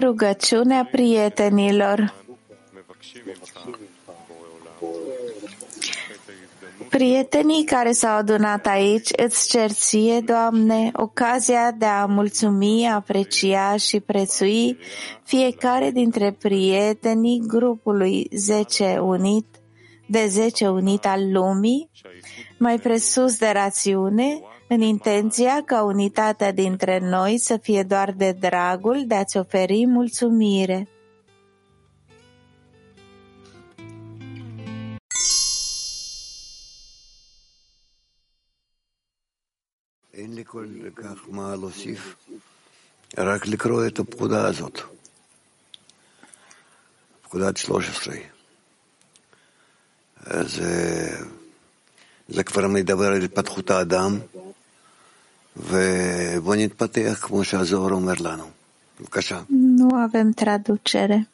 Rugăciunea prietenilor. Prietenii care s-au adunat aici îți cer ție, Doamne, ocazia de a mulțumi, aprecia și prețui fiecare dintre prietenii grupului 10 unit, de 10 unit al lumii, mai presus de rațiune, în intenția ca unitatea dintre noi să fie doar de dragul de a-ți oferi mulțumire. אין לי כל כך מה להוסיף, רק לקרוא את הפקודה הזאת, פקודת 13. זה, זה כבר מדבר על התפתחות האדם, Nu avem traducere.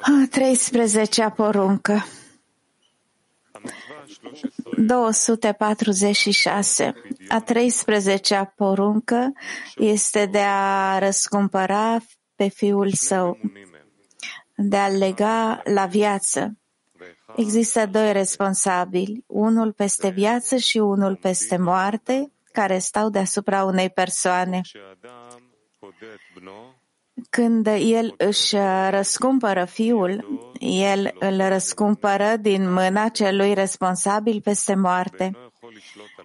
A 13-a poruncă 246. A 13-a poruncă este de a răscumpăra pe fiul său, de a lega la viață. Există doi responsabili, unul peste viață și unul peste moarte, care stau deasupra unei persoane. Când el își răscumpără fiul, el îl răscumpără din mâna celui responsabil peste moarte.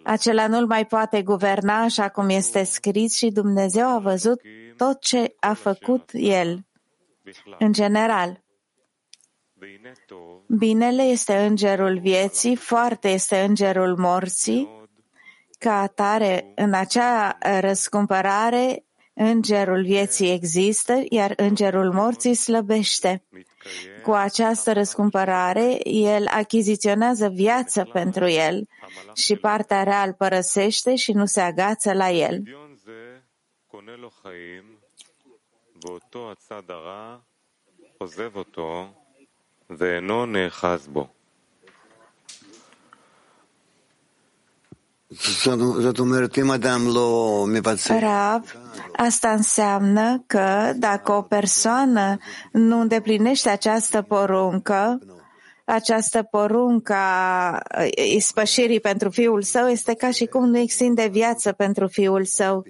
Acela nu-l mai poate guverna așa cum este scris și Dumnezeu a văzut tot ce a făcut el. În general, binele este îngerul vieții, foarte este îngerul morții, ca atare, în acea răscumpărare, Îngerul vieții există, iar îngerul morții slăbește. Cu această răscumpărare, el achiziționează viață pentru el și partea rea îl părăsește și nu se agață la el. Rav, asta înseamnă că dacă o persoană nu îndeplinește această poruncă, această poruncă a ispășirii pentru fiul său este ca și cum nu extinde viață pentru fiul său.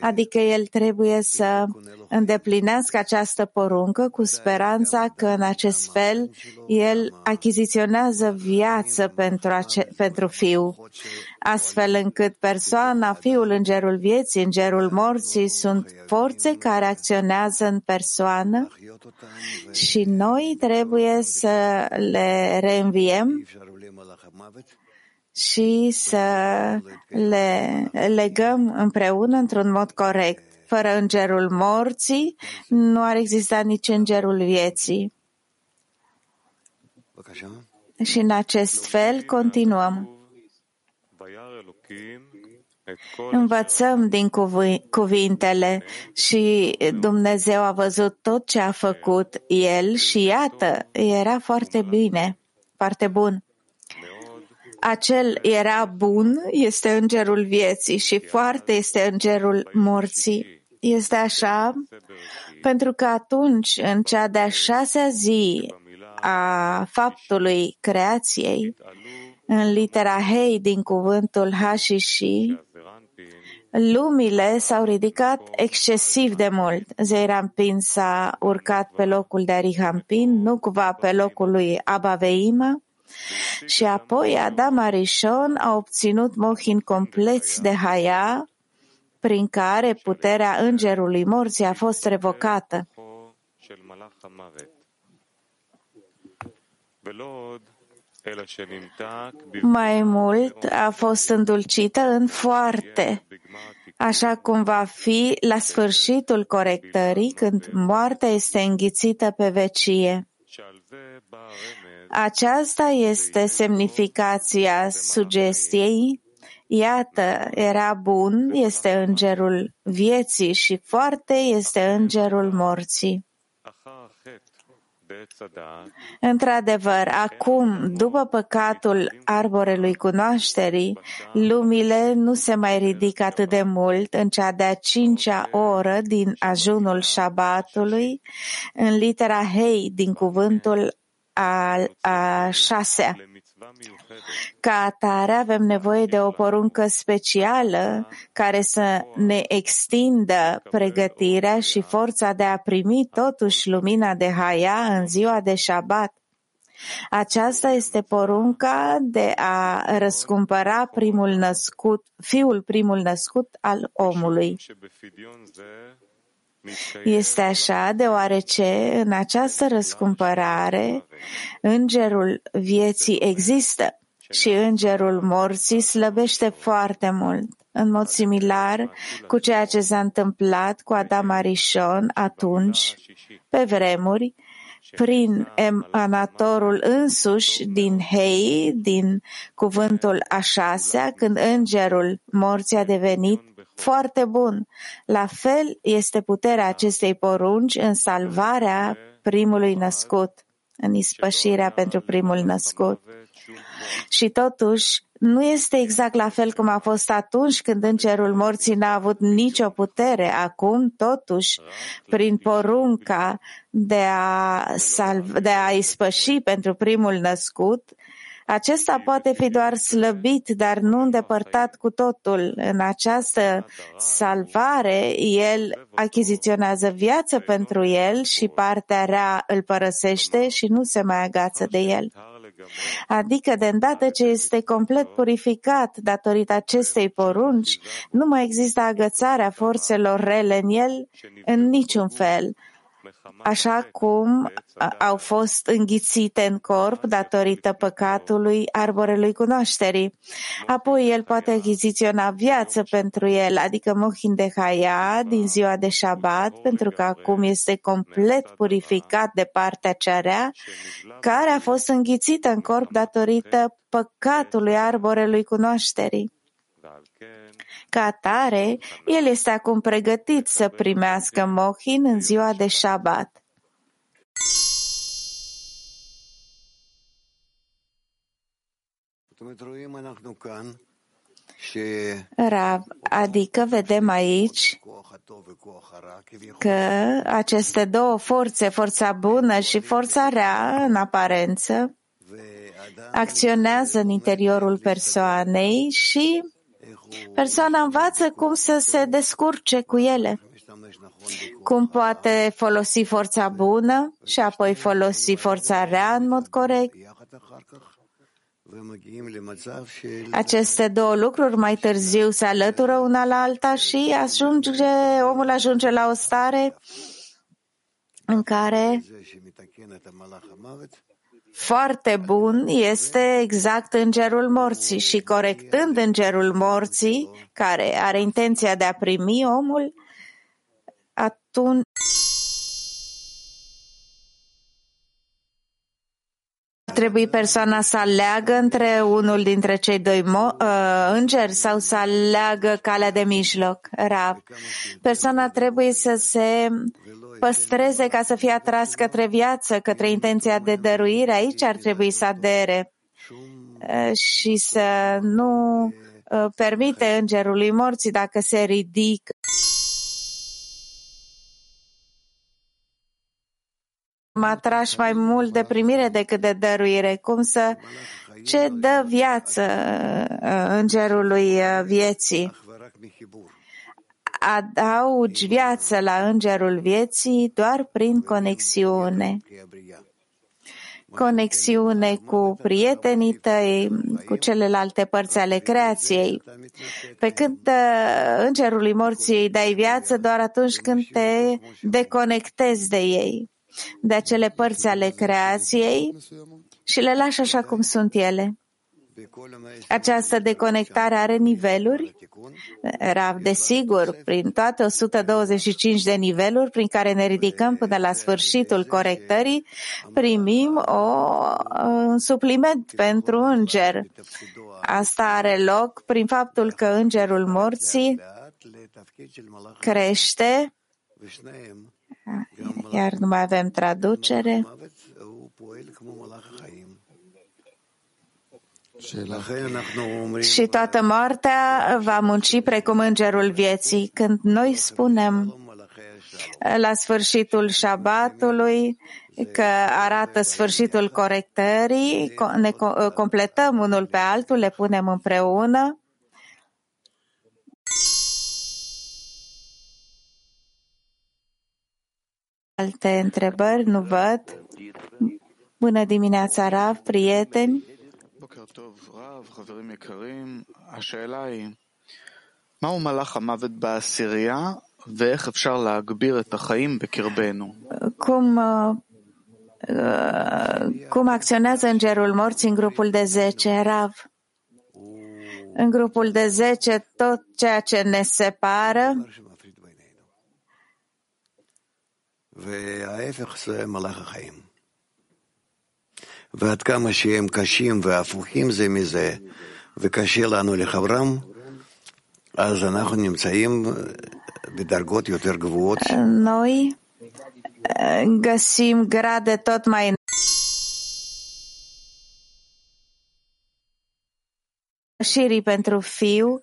Adică el trebuie să îndeplinească această poruncă cu speranța că în acest fel el achiziționează viață pentru, ace- pentru fiu, astfel încât persoana, fiul, îngerul vieții, îngerul morții sunt forțe care acționează în persoană și noi trebuie să le reînviem și să le legăm împreună într-un mod corect. Fără îngerul morții, nu ar exista nici îngerul vieții. Și în acest fel continuăm. Învățăm din cuvintele și Dumnezeu a văzut tot ce a făcut El și iată, era foarte bine, foarte bun acel era bun, este îngerul vieții și foarte este îngerul morții. Este așa pentru că atunci, în cea de-a șasea zi a faptului creației, în litera Hei din cuvântul Ha și Și, lumile s-au ridicat excesiv de mult. Zeirampin s-a urcat pe locul de Arihampin, nu cumva pe locul lui Abaveima, și apoi Adam Arishon a obținut mohin compleți de Haya, prin care puterea îngerului morții a fost revocată. Mai mult a fost îndulcită în foarte, așa cum va fi la sfârșitul corectării, când moartea este înghițită pe vecie. Aceasta este semnificația sugestiei. Iată, era bun, este îngerul vieții și foarte este îngerul morții. Într-adevăr, acum, după păcatul arborelui cunoașterii, lumile nu se mai ridică atât de mult în cea de-a cincea oră din ajunul șabatului, în litera Hei din cuvântul al a șasea. Ca atare avem nevoie de o poruncă specială care să ne extindă pregătirea și forța de a primi totuși lumina de Haya în ziua de Shabbat. Aceasta este porunca de a răscumpăra primul născut, fiul primul născut al omului. Este așa deoarece în această răscumpărare îngerul vieții există și îngerul morții slăbește foarte mult, în mod similar cu ceea ce s-a întâmplat cu Adam Arishon atunci, pe vremuri, prin emanatorul însuși din Hei, din cuvântul a șasea, când îngerul morții a devenit foarte bun. La fel este puterea acestei porunci în salvarea primului născut, în ispășirea pentru primul născut. Și totuși, nu este exact la fel cum a fost atunci când îngerul morții n-a avut nicio putere. Acum, totuși, prin porunca de a, salv- de a ispăși pentru primul născut, acesta poate fi doar slăbit, dar nu îndepărtat cu totul. În această salvare, el achiziționează viață pentru el și partea rea îl părăsește și nu se mai agață de el. Adică, de îndată ce este complet purificat datorită acestei porunci, nu mai există agățarea forțelor rele în el în niciun fel așa cum au fost înghițite în corp datorită păcatului arborelui cunoașterii. Apoi el poate achiziționa viață pentru el, adică mohin de Haya din ziua de Shabbat, pentru că acum este complet purificat de partea cearea, care a fost înghițită în corp datorită păcatului arborelui cunoașterii. Ca atare, el este acum pregătit să primească mohin în ziua de Shabbat. Rav, adică vedem aici că aceste două forțe, forța bună și forța rea, în aparență, acționează în interiorul persoanei și Persoana învață cum să se descurce cu ele, cum poate folosi forța bună și apoi folosi forța rea în mod corect. Aceste două lucruri mai târziu se alătură una la alta și ajunge, omul ajunge la o stare în care foarte bun. Este exact îngerul morții și corectând îngerul morții, care are intenția de a primi omul, atunci trebuie persoana să aleagă între unul dintre cei doi mo- uh, îngeri sau să aleagă calea de mijloc, Rav. Persoana trebuie să se păstreze ca să fie atras către viață, către intenția de dăruire. Aici ar trebui să adere uh, și să nu uh, permite îngerului morții dacă se ridică. Mă atrași mai mult de primire decât de dăruire, cum să ce dă viață uh, îngerului uh, vieții. Adaugi viață la îngerul vieții doar prin conexiune. Conexiune cu prietenii tăi, cu celelalte părți ale creației. Pe când uh, îngerului morții îi dai viață doar atunci când te deconectezi de ei de acele părți ale creației și le lași așa cum sunt ele. Această deconectare are niveluri, Rav, desigur, prin toate 125 de niveluri prin care ne ridicăm până la sfârșitul corectării, primim o, un supliment pentru înger. Asta are loc prin faptul că îngerul morții crește iar nu mai avem traducere. Și toată moartea va munci precum îngerul vieții. Când noi spunem la sfârșitul șabatului că arată sfârșitul corectării, ne completăm unul pe altul, le punem împreună. Alte întrebări? Nu văd. Bună dimineața, Rav, prieteni. מהו מלאך המוות בעשירייה ואיך אפשר להגביר את החיים בקרבנו? Cum, cum acționează îngerul morții în grupul de 10, Rav? În grupul de 10, tot ceea ce ne separă וההפך זה מלאך החיים. ועד כמה שהם קשים והפוכים זה מזה, וקשה לנו לחברם, אז אנחנו נמצאים בדרגות יותר גבוהות. Noi găsim grade tot mai șirii pentru fiu,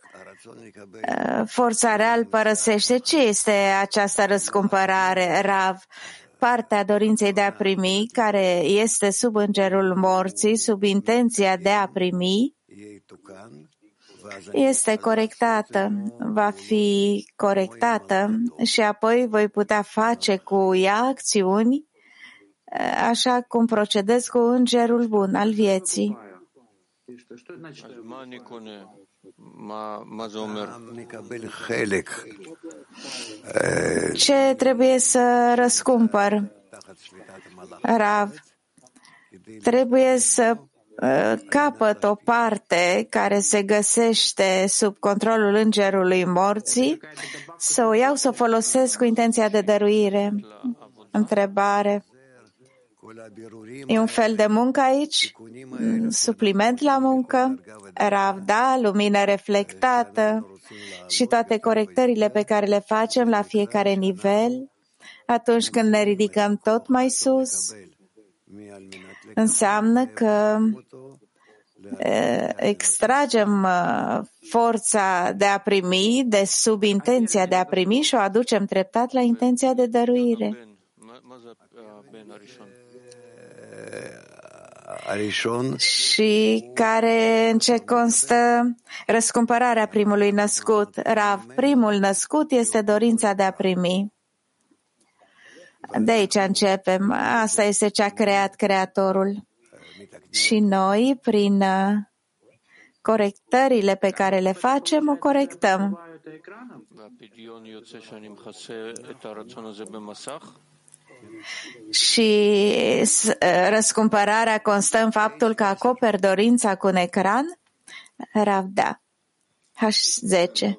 forța real părăsește. Ce este această răscumpărare, Rav? Partea dorinței de a primi, care este sub îngerul morții, sub intenția de a primi, este corectată, va fi corectată și apoi voi putea face cu ea acțiuni așa cum procedez cu îngerul bun al vieții. Ce trebuie să răscumpăr? Rav, trebuie să capăt o parte care se găsește sub controlul îngerului morții, să o iau să o folosesc cu intenția de dăruire. Întrebare. E un fel de muncă aici? Supliment la muncă? Ravda, lumină reflectată și toate corectările pe care le facem la fiecare nivel, atunci când ne ridicăm tot mai sus, înseamnă că extragem forța de a primi de sub intenția de a primi și o aducem treptat la intenția de dăruire. Și care în ce constă răscumpărarea primului născut. Rav, primul născut este dorința de a primi. De aici începem. Asta este ce a creat Creatorul. Și noi, prin corectările pe care le facem, o corectăm Și răscumpărarea constă în faptul că acoperi dorința cu un ecran? Ravda. H10.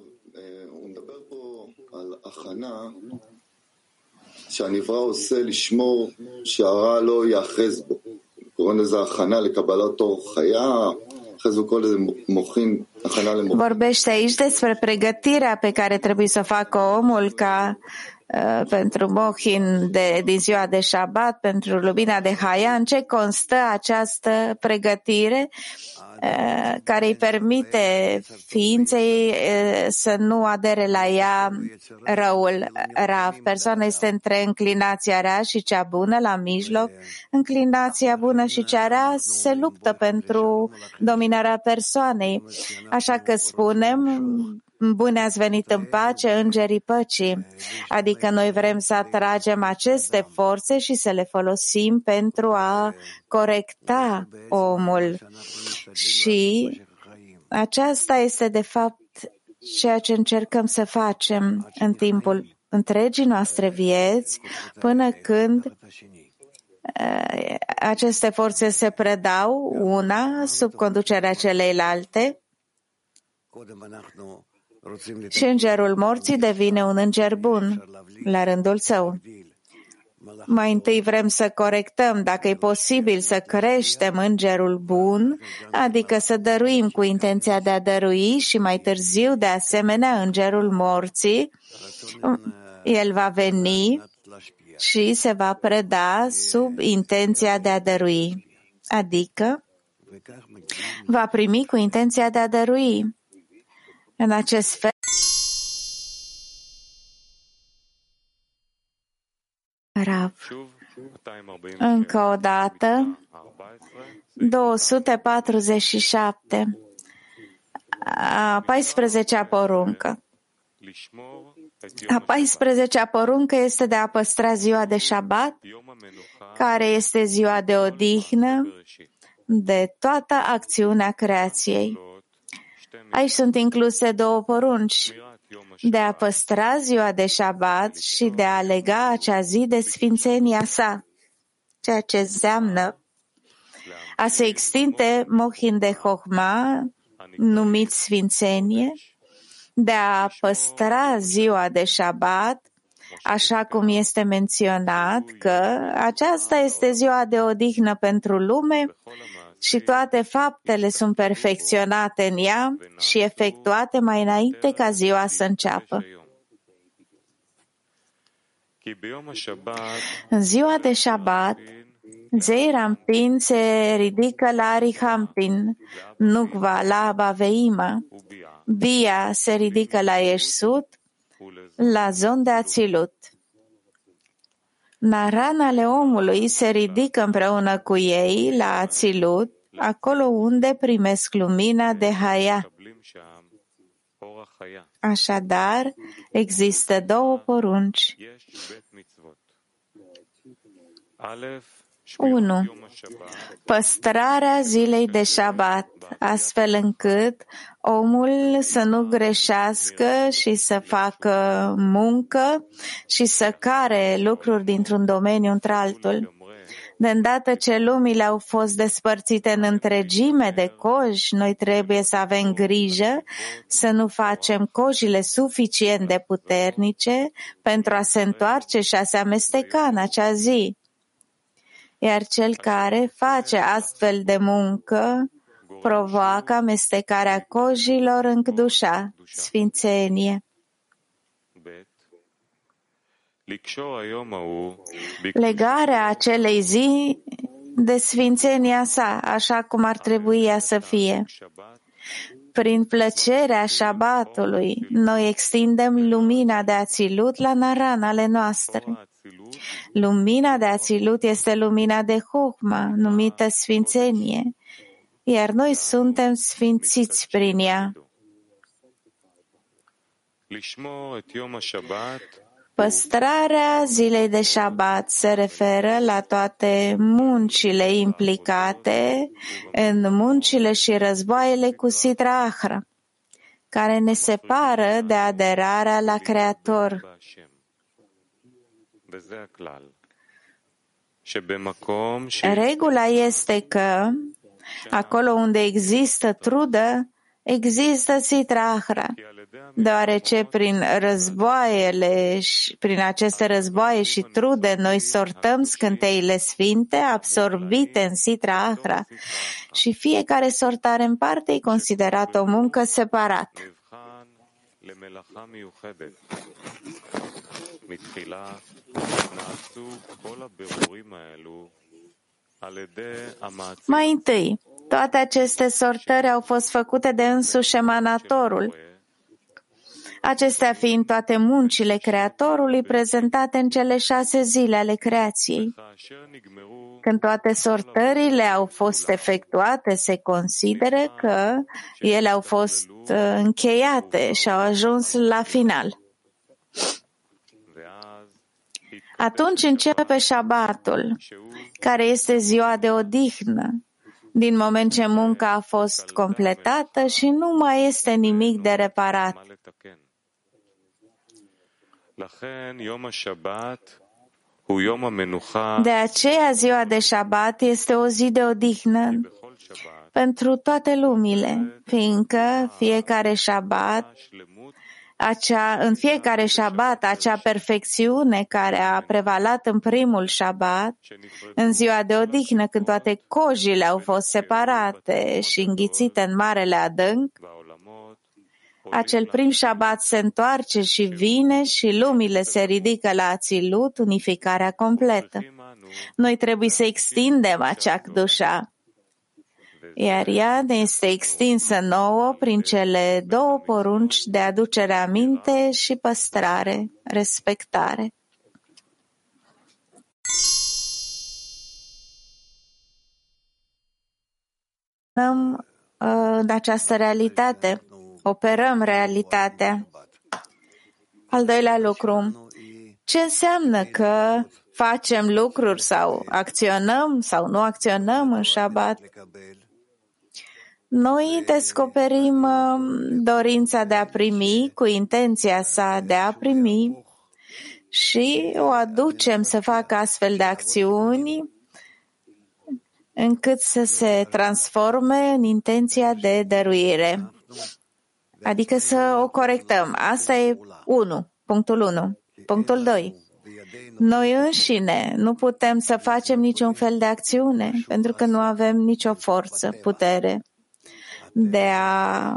שהנברא עושה לשמור שהרע לא יאחז בו. קוראים לזה הכנה לקבלת אור חיה, אחרי זה קורא לזה מוחין, הכנה למוחין. Vorbește aici despre pregătirea pe care trebuie să facă omul ca pentru Mohin de, din ziua de Shabbat, pentru lumina de Haya, în ce constă această pregătire care îi permite ființei să nu adere la ea răul rav. Persoana este între înclinația rea și cea bună la mijloc. Înclinația bună și cea rea se luptă pentru dominarea persoanei. Așa că spunem, Bune ați venit în pace, îngerii păcii. Adică noi vrem să atragem aceste forțe și să le folosim pentru a corecta omul. Și aceasta este de fapt ceea ce încercăm să facem în timpul întregii noastre vieți până când aceste forțe se predau una sub conducerea celeilalte și îngerul morții devine un înger bun la rândul său. Mai întâi vrem să corectăm dacă e posibil să creștem îngerul bun, adică să dăruim cu intenția de a dărui și mai târziu, de asemenea, îngerul morții. El va veni și se va preda sub intenția de a dărui, adică va primi cu intenția de a dărui. În acest fel, Rav. Încă o dată, 247. A 14-a poruncă. A 14-a poruncă este de a păstra ziua de șabat, care este ziua de odihnă de toată acțiunea creației. Aici sunt incluse două porunci, de a păstra ziua de șabat și de a lega acea zi de sfințenia sa, ceea ce înseamnă a se extinde mohin de hohma, numit sfințenie, de a păstra ziua de șabat, așa cum este menționat că aceasta este ziua de odihnă pentru lume și toate faptele sunt perfecționate în ea și efectuate mai înainte ca ziua să înceapă. În ziua de șabat, Zeirampin se ridică la Arihampin, Nukva la Baveima, Bia se ridică la Eșsut, la zon de Ațilut. Naranale omului se ridică împreună cu ei la Ațilut, acolo unde primesc lumina de Haya. Așadar, există două porunci. 1. Păstrarea zilei de șabat, astfel încât omul să nu greșească și să facă muncă și să care lucruri dintr-un domeniu într-altul. De îndată ce lumile au fost despărțite în întregime de coji, noi trebuie să avem grijă să nu facem cojile suficient de puternice pentru a se întoarce și a se amesteca în acea zi iar cel care face astfel de muncă provoacă amestecarea cojilor în Cdușa, sfințenie. Legarea acelei zi de sfințenia sa, așa cum ar trebui ea să fie. Prin plăcerea șabatului, noi extindem lumina de ațilut la naran ale noastre. Lumina de Ațilut este lumina de Hokma, numită Sfințenie, iar noi suntem sfințiți prin ea. Păstrarea zilei de șabat se referă la toate muncile implicate în muncile și războaiele cu Sitra Ahra, care ne separă de aderarea la Creator. Regula este că acolo unde există trudă, există sitrahra, deoarece prin războaiele și prin aceste războaie și trude noi sortăm scânteile sfinte absorbite în sitrahra și fiecare sortare în parte e considerată o muncă separată. Mai întâi, toate aceste sortări au fost făcute de însuși emanatorul, acestea fiind toate muncile Creatorului prezentate în cele șase zile ale creației. Când toate sortările au fost efectuate, se consideră că ele au fost uh, încheiate și au ajuns la final. Atunci începe șabatul, care este ziua de odihnă, din moment ce munca a fost completată și nu mai este nimic de reparat. De aceea ziua de șabat este o zi de odihnă pentru toate lumile, fiindcă fiecare șabat acea, în fiecare șabat, acea perfecțiune care a prevalat în primul șabat, în ziua de odihnă, când toate cojile au fost separate și înghițite în marele adânc, acel prim șabat se întoarce și vine și lumile se ridică la ațilut, unificarea completă. Noi trebuie să extindem acea dușa, iar ea ne este extinsă nouă prin cele două porunci de aducere aminte și păstrare, respectare. În această realitate, operăm realitatea. Al doilea lucru, ce înseamnă că facem lucruri sau acționăm sau nu acționăm în șabat? Noi descoperim um, dorința de a primi cu intenția sa de a primi și o aducem să facă astfel de acțiuni încât să se transforme în intenția de dăruire. Adică să o corectăm. Asta e 1, punctul 1. Punctul 2. Noi înșine nu putem să facem niciun fel de acțiune pentru că nu avem nicio forță, putere de a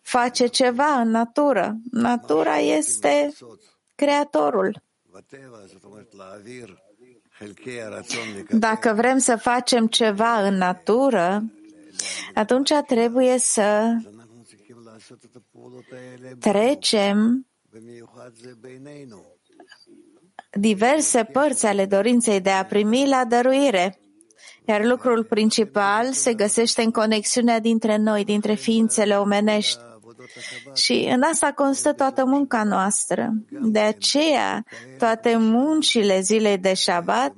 face ceva în natură. Natura este creatorul. Dacă vrem să facem ceva în natură, atunci trebuie să trecem diverse părți ale dorinței de a primi la dăruire. Iar lucrul principal se găsește în conexiunea dintre noi, dintre ființele omenești. Și în asta constă toată munca noastră. De aceea, toate muncile zilei de șabat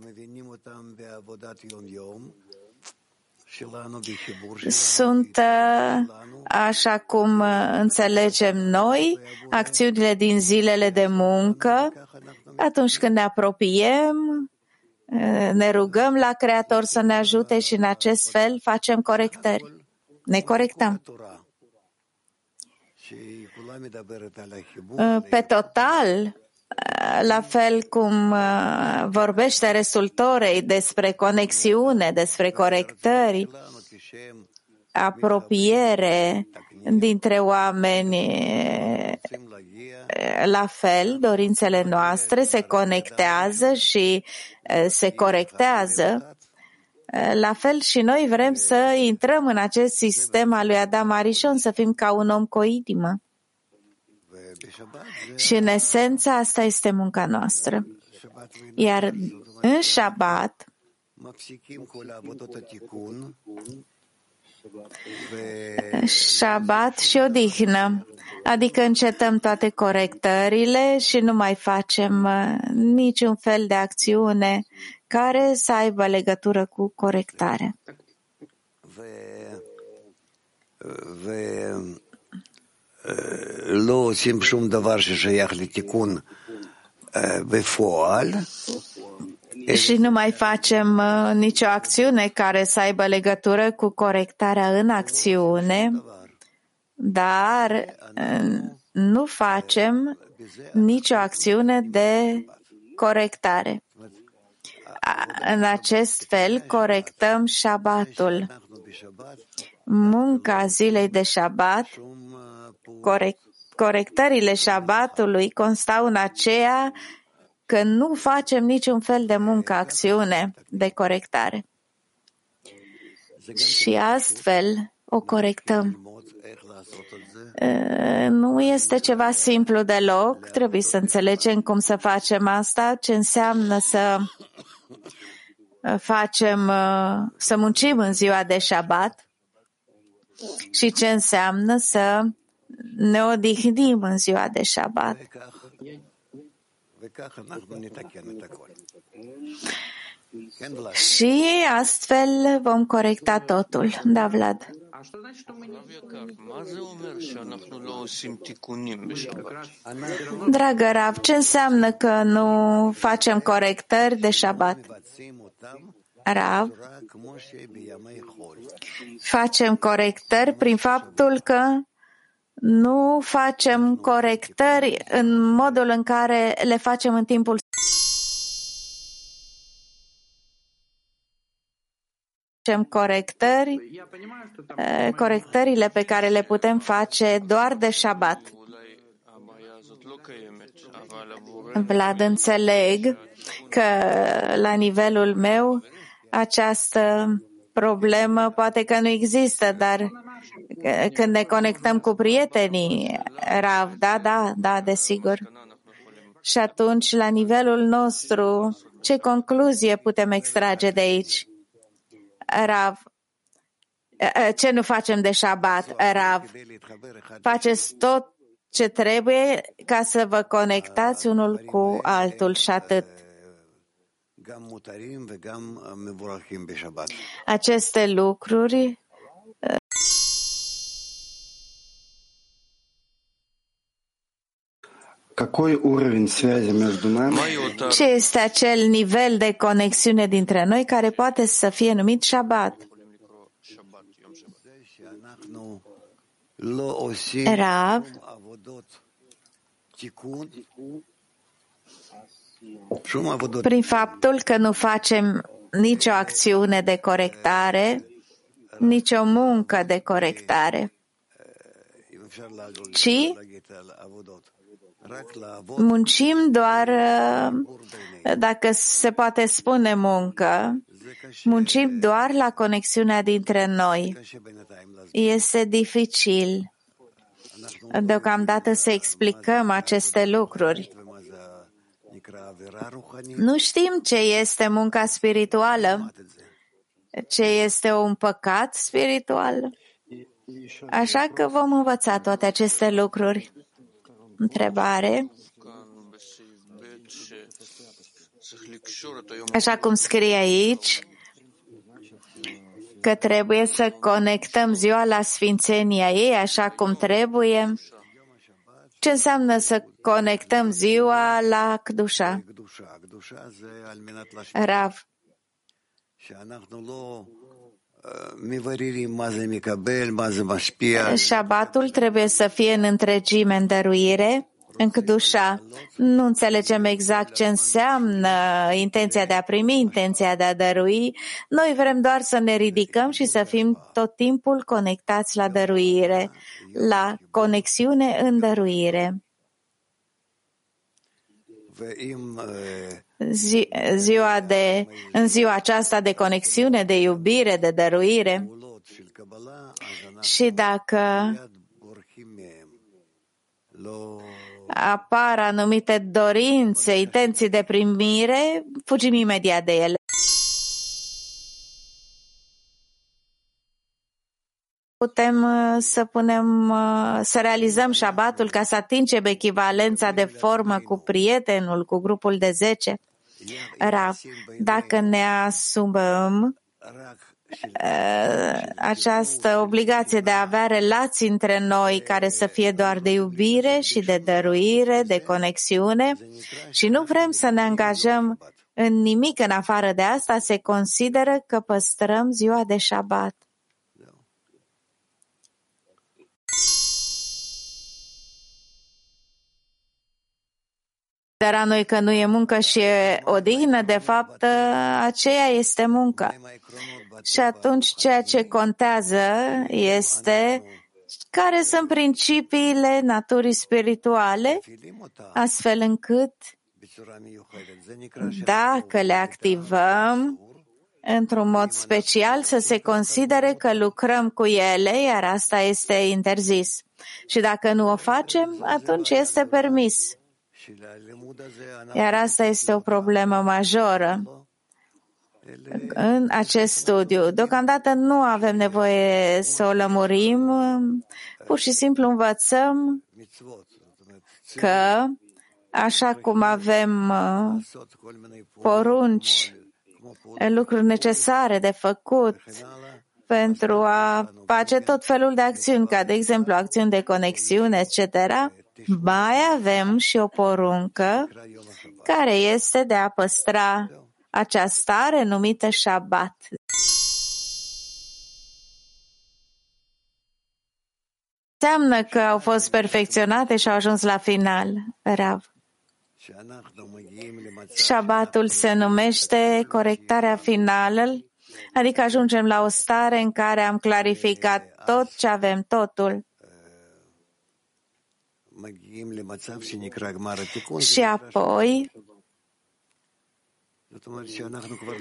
sunt uh, așa cum uh, înțelegem noi acțiunile din zilele de muncă atunci când ne apropiem ne rugăm la Creator să ne ajute și în acest fel facem corectări. Ne corectăm. Pe total, la fel cum vorbește restul Torei despre conexiune, despre corectări, apropiere dintre oameni, la fel, dorințele noastre se conectează și se corectează. La fel și noi vrem să intrăm în acest sistem al lui Adam Arishon, să fim ca un om cu inimă. Și în esență asta este munca noastră. Iar în Shabbat Shabbat și odihnă, adică încetăm toate corectările și nu mai facem uh, niciun fel de acțiune care să aibă legătură cu corectare. לא עושים שום דבר ששייך לתיקון בפועל, și nu mai facem uh, nicio acțiune care să aibă legătură cu corectarea în acțiune, dar uh, nu facem nicio acțiune de corectare. În acest fel corectăm șabatul. Munca zilei de șabat, corect, corectările șabatului constau în aceea că nu facem niciun fel de muncă, acțiune de corectare. Și astfel o corectăm. Nu este ceva simplu deloc, trebuie să înțelegem cum să facem asta, ce înseamnă să facem, să muncim în ziua de șabat și ce înseamnă să ne odihnim în ziua de șabat. Și astfel vom corecta totul. Da, Vlad. Dragă Rav, ce înseamnă că nu facem corectări de șabat? Rav, facem corectări prin faptul că nu facem corectări în modul în care le facem în timpul facem corectări, corectările pe care le putem face doar de Shabbat. Vlad, înțeleg că la nivelul meu această problemă poate că nu există, dar când ne conectăm cu prietenii, Rav, da, da, da, desigur. Și atunci, la nivelul nostru, ce concluzie putem extrage de aici? Rav, ce nu facem de Shabbat, Rav? Faceți tot ce trebuie ca să vă conectați unul cu altul și atât. Aceste lucruri Ce este acel nivel de conexiune dintre noi care poate să fie numit Shabbat? Rav, prin faptul că nu facem nicio acțiune de corectare, nicio muncă de corectare, ci muncim doar, dacă se poate spune muncă, muncim doar la conexiunea dintre noi. Este dificil deocamdată să explicăm aceste lucruri. Nu știm ce este munca spirituală, ce este un păcat spiritual. Așa că vom învăța toate aceste lucruri. Întrebare. Așa cum scrie aici, că trebuie să conectăm ziua la sfințenia ei așa cum trebuie. Ce înseamnă să conectăm ziua la Kdusha? Rav. Șabatul trebuie să fie în întregime în dăruire, în Kdusha. Nu înțelegem exact ce înseamnă intenția de a primi, intenția de a dărui. Noi vrem doar să ne ridicăm și să fim tot timpul conectați la dăruire, la conexiune în dăruire. Zi, ziua de, în ziua aceasta de conexiune, de iubire, de dăruire. Și dacă apar anumite dorințe, intenții de primire, fugim imediat de ele. Putem uh, să punem, uh, să realizăm șabatul ca să atingem echivalența de formă cu prietenul, cu grupul de 10? Rav, dacă ne asumăm uh, această obligație de a avea relații între noi care să fie doar de iubire și de dăruire, de conexiune și nu vrem să ne angajăm în nimic în afară de asta, se consideră că păstrăm ziua de șabat. Dar noi că nu e muncă și e odihnă, de fapt, aceea este munca. Și atunci ceea ce contează este care sunt principiile naturii spirituale, astfel încât dacă le activăm într-un mod special, să se considere că lucrăm cu ele, iar asta este interzis. Și dacă nu o facem, atunci este permis. Iar asta este o problemă majoră în acest studiu. Deocamdată nu avem nevoie să o lămurim, pur și simplu învățăm că așa cum avem uh, porunci, lucruri necesare de făcut pentru a face tot felul de acțiuni, ca de exemplu acțiuni de conexiune, etc., mai avem și o poruncă care este de a păstra acea stare numită Shabbat. Înseamnă că au fost perfecționate și au ajuns la final, Rav. Shabbatul se numește corectarea finală Adică ajungem la o stare în care am clarificat tot ce avem, totul. Și apoi?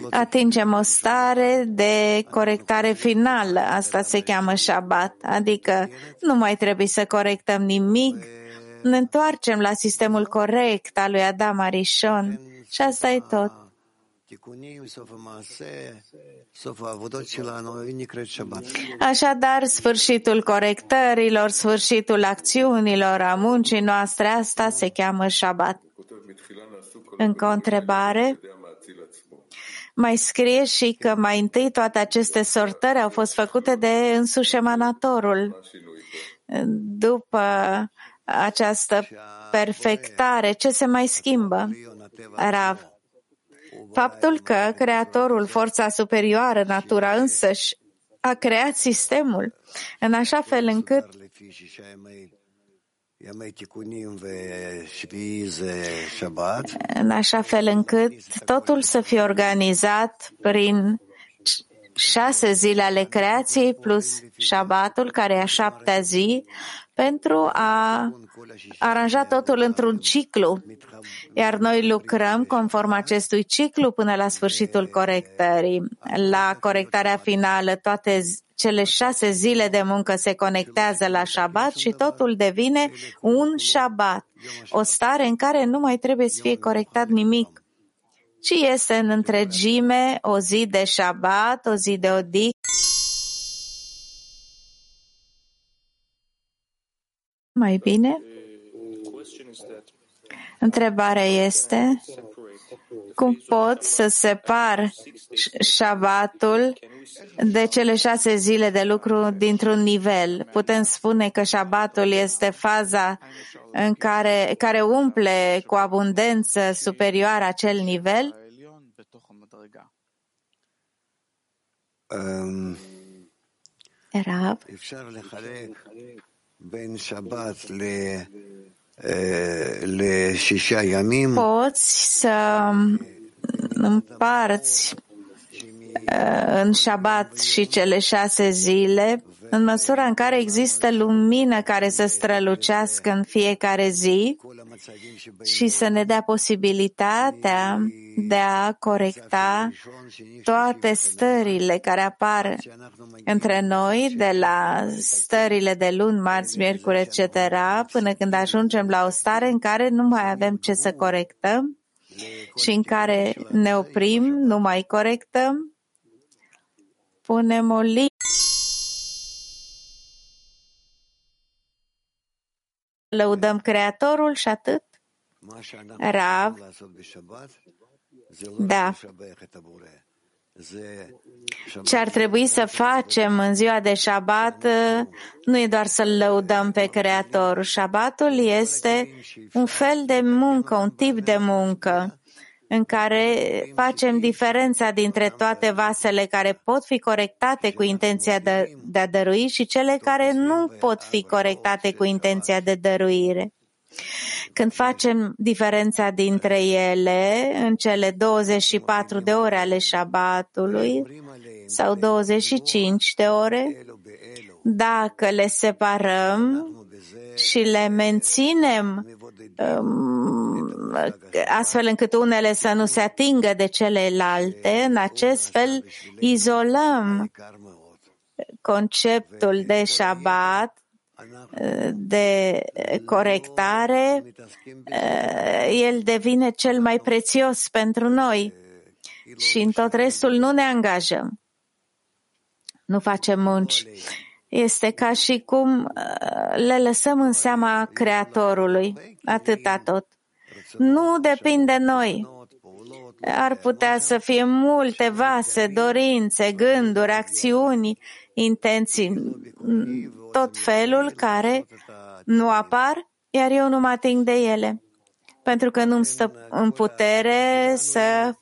Atingem o stare de corectare finală. Asta se cheamă Shabbat, adică nu mai trebuie să corectăm nimic, ne întoarcem la sistemul corect al lui Adam Arishon și asta e tot. Așadar, sfârșitul corectărilor, sfârșitul acțiunilor, a muncii noastre, asta se cheamă Shabbat. Încă o întrebare? Mai scrie și că mai întâi toate aceste sortări au fost făcute de însuși emanatorul. După această perfectare, ce se mai schimbă? Rav. Faptul că Creatorul, forța superioară, natura însăși, a creat sistemul în așa fel încât în așa fel încât totul să fie organizat prin șase zile ale creației plus Shabbatul, care e a șaptea zi, pentru a aranja totul într-un ciclu. Iar noi lucrăm conform acestui ciclu până la sfârșitul corectării. La corectarea finală, toate cele șase zile de muncă se conectează la Shabbat și totul devine un Shabbat, o stare în care nu mai trebuie să fie corectat nimic, ci este în întregime o zi de Shabbat, o zi de odihnă. Mai bine? Întrebarea este cum pot să separ șabatul de cele șase zile de lucru dintr-un nivel. Putem spune că șabatul este faza în care, care umple cu abundență superioară acel nivel? Um, Rav. Poți să împarți în Shabbat și cele șase zile, în măsura în care există lumină care să strălucească în fiecare zi și să ne dea posibilitatea de a corecta toate stările care apar între noi, de la stările de luni, marți, miercuri, etc., până când ajungem la o stare în care nu mai avem ce să corectăm și în care ne oprim, nu mai corectăm, punem o li lăudăm Creatorul și atât. Rav, da. Ce ar trebui să facem în ziua de Shabbat nu e doar să-L lăudăm pe Creator. Shabbatul este un fel de muncă, un tip de muncă în care facem diferența dintre toate vasele care pot fi corectate cu intenția de, de a dărui și cele care nu pot fi corectate cu intenția de dăruire. Când facem diferența dintre ele în cele 24 de ore ale șabatului sau 25 de ore, dacă le separăm și le menținem um, astfel încât unele să nu se atingă de celelalte, în acest fel izolăm conceptul de Shabbat de corectare, el devine cel mai prețios pentru noi și în tot restul nu ne angajăm. Nu facem munci. Este ca și cum le lăsăm în seama Creatorului, atâta tot. Nu depinde noi. Ar putea să fie multe vase, dorințe, gânduri, acțiuni, intenții, tot felul care nu apar, iar eu nu mă ating de ele, pentru că nu-mi stă în putere să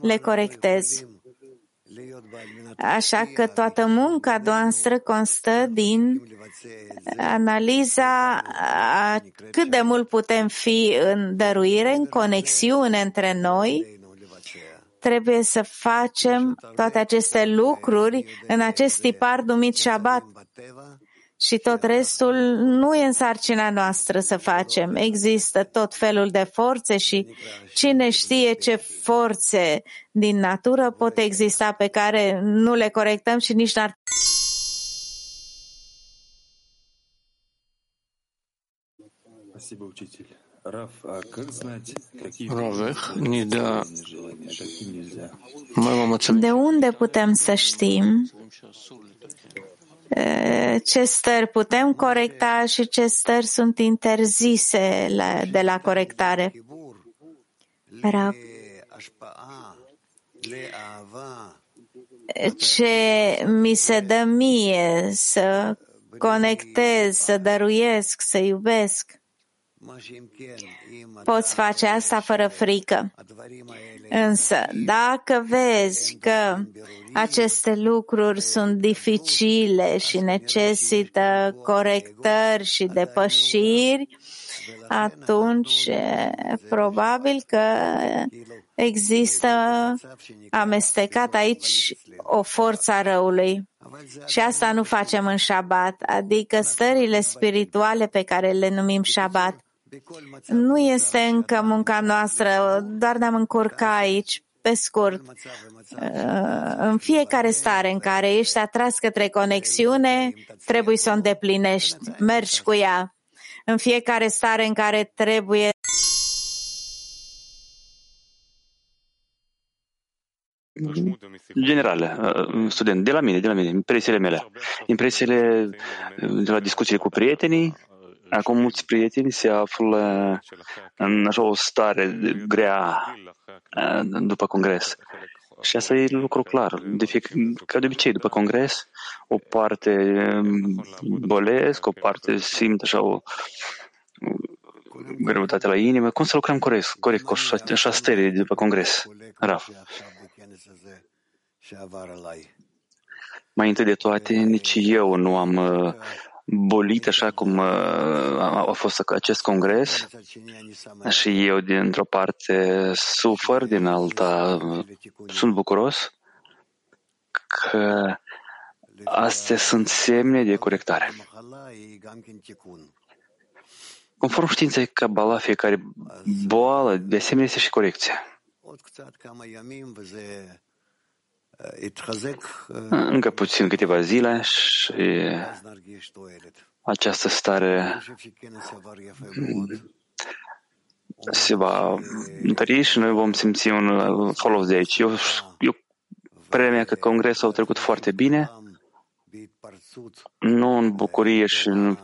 le corectez. Așa că toată munca noastră constă din analiza a cât de mult putem fi în dăruire, în conexiune între noi. trebuie să facem toate aceste lucruri în acest tipar numit Shabbat Și tot restul nu e în sarcina noastră să facem. Există tot felul de forțe și cine știe ce forțe din natură pot exista pe care nu le corectăm și nici n-ar Спасибо, учитель. Раф, а как знать, какие Ravech, ni da желания, а какие нельзя? mai vă mulțumim. De unde putem să știm eh, ce stări putem corecta și ce stări sunt interzise la, de la corectare? Rav, ce mi se dă mie să conectez, să dăruiesc, să iubesc. Poți face asta fără frică. Însă, dacă vezi că aceste lucruri sunt dificile și necesită corectări și depășiri, atunci e probabil că există amestecat aici o forță a răului. Și asta nu facem în Shabbat, adică stările spirituale pe care le numim Shabbat. Nu este încă munca noastră, doar ne-am încurcat aici, pe scurt. În fiecare stare în care ești atras către conexiune, trebuie să o îndeplinești, mergi cu ea. În fiecare stare în care trebuie generale, uh, student, de la mine, de la mine, impresiile mele. Impresiile uh, de la discuțiile cu prietenii. Acum mulți prieteni se află în așa o stare grea uh, după congres. Și asta e lucru clar. De fie, ca de obicei, după congres, o parte um, bolesc, o parte simt așa o greutate la inimă. Cum să lucrăm corect, corect cu așa, așa stări după congres? Raf. Mai întâi de toate, nici eu nu am uh, bolit așa cum uh, a fost acest congres și eu dintr-o parte sufăr, din alta sunt bucuros că astea sunt semne de corectare. Conform științei Kabbalah, fiecare boală de asemenea este și corecție. Încă puțin câteva zile și această stare se va întări și noi vom simți un folos de aici. Eu, eu părerea mea că congresul a trecut foarte bine, nu în bucurie și în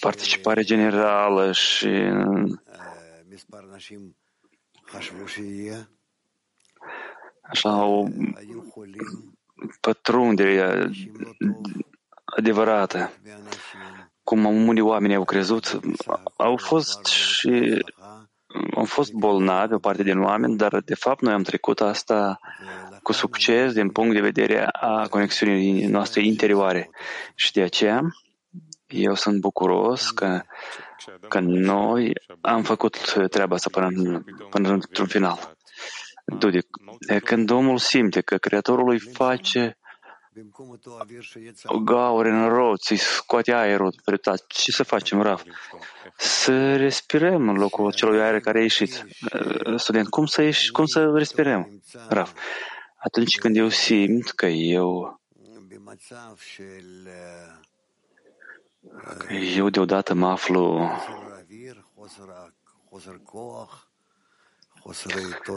participare generală și în așa o pătrundere adevărată. Cum unii oameni au crezut, au fost și au fost bolnavi o parte din oameni, dar de fapt noi am trecut asta cu succes din punct de vedere a conexiunii noastre interioare. Și de aceea eu sunt bucuros că, că noi am făcut treaba asta până, până într-un final. Dudi, când omul simte că Creatorul îi face o gaură în roți, îi scoate aerul pretat, ce să facem, Raf? Să respirăm în locul celui aer care a ieșit. Student, cum să, ieși, cum să respirăm, Raf? Atunci când eu simt că eu că eu deodată mă aflu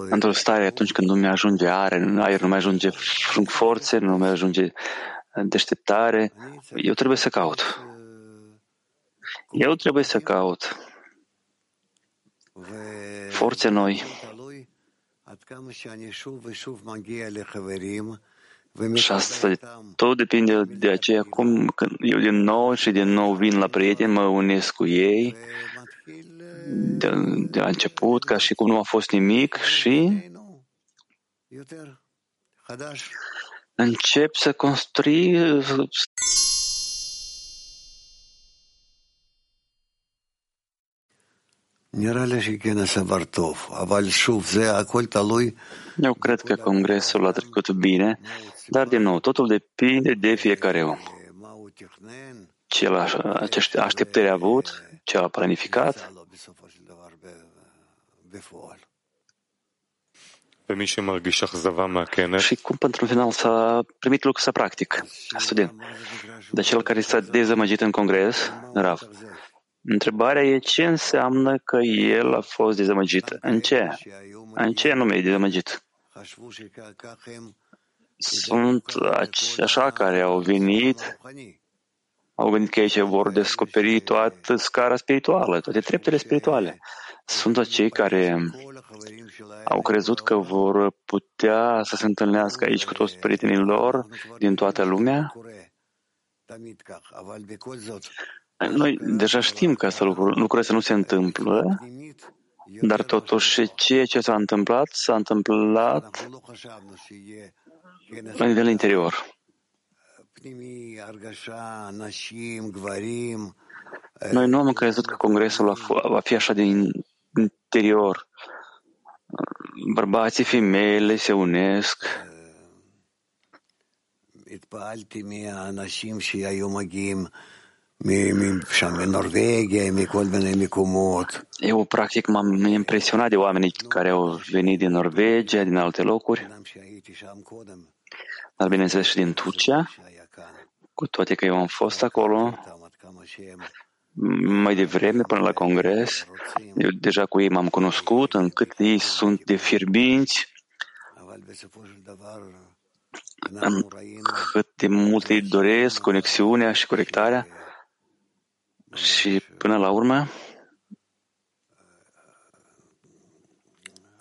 într-o stare atunci când nu mi ajunge aer, în aer nu mai ajunge forțe, nu mai ajunge deșteptare, eu trebuie să caut. Eu trebuie să caut. Forțe noi. Și asta tot depinde de aceea cum când eu din nou și din nou vin la prieteni, mă unesc cu ei de, de la început, ca și cum nu a fost nimic și încep să construi Eu cred că Congresul a trecut bine, dar, din nou, totul depinde de fiecare om. Ce, a, ce așteptări a avut, ce a planificat și cum pentru final s-a primit lucrul să practic, student. De cel care s-a dezamăgit în congres, Rav, întrebarea e ce înseamnă că el a fost dezamăgit. În ce? În ce anume e dezamăgit? Sunt așa care au venit, au gândit că aici vor descoperi toată scara spirituală, toate treptele spirituale. Sunt acei care au crezut că vor putea să se întâlnească aici cu toți prietenii lor din toată lumea. Noi deja știm că asta lucru, lucrurile să nu se întâmplă, dar totuși ceea ce s-a întâmplat, s-a întâmplat la nivel interior. Noi nu am crezut că Congresul va fi așa din interior. Bărbații, femeile se unesc. Eu, practic, m-am impresionat de oamenii care au venit din Norvegia, din alte locuri, dar bineînțeles și din Turcia, cu toate că eu am fost acolo mai devreme, până la congres. Eu deja cu ei m-am cunoscut, încât ei sunt de fierbinți, cât de mult îi doresc conexiunea și corectarea. Și până la urmă,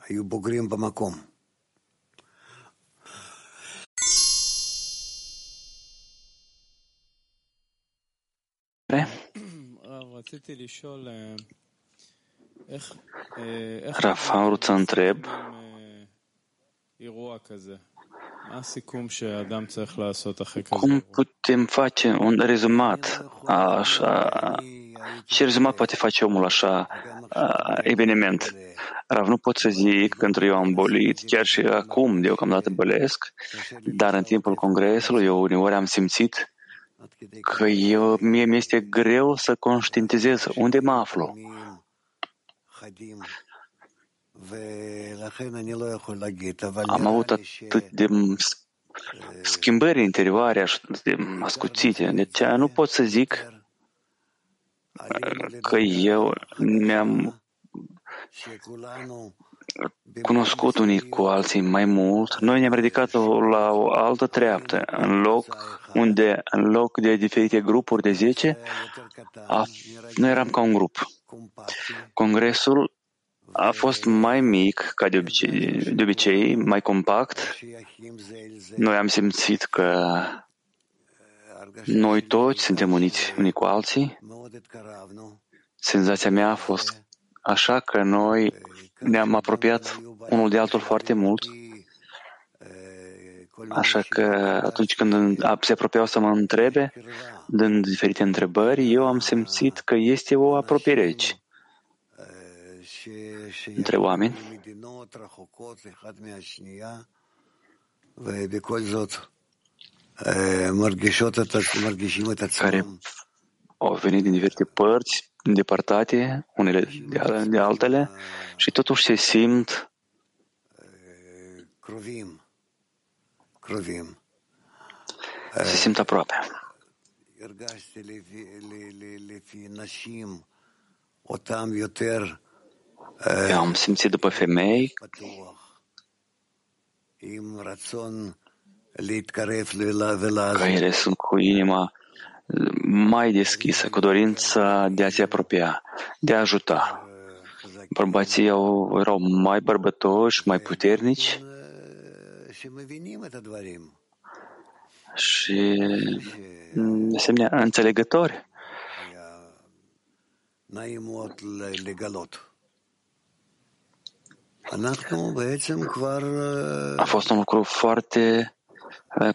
היו בוגרים במקום. Raf, am vrut să întreb. cum putem face un rezumat? Așa, ce rezumat poate face omul așa eveniment? Rav, nu pot să zic că într eu am bolit, chiar și acum deocamdată bălesc, dar în timpul congresului eu uneori am simțit că eu, mie mi-este greu să conștientizez unde mă aflu. Am avut atât de schimbări interioare de ascuțite, deci nu pot să zic că eu mi-am cunoscut unii cu alții mai mult, noi ne-am ridicat la o altă treaptă, în loc unde, în loc de diferite grupuri de 10, a, noi eram ca un grup. Congresul a fost mai mic ca de obicei, de obicei, mai compact. Noi am simțit că noi toți suntem uniți unii cu alții. Senzația mea a fost așa că noi ne-am apropiat unul de altul foarte mult. Așa că atunci când se apropiau să mă întrebe, dând diferite întrebări, eu am simțit că este o apropiere aici între oameni care au venit din diferite părți, îndepărtate, unele de, de altele, și totuși se simt se simt aproape. Eu am simțit după femei. că ele sunt cu inima mai deschisă, cu dorința de a se apropia, de a ajuta. Bărbații erau mai bărbătoși, mai puternici și, de asemenea, înțelegători. A fost un lucru foarte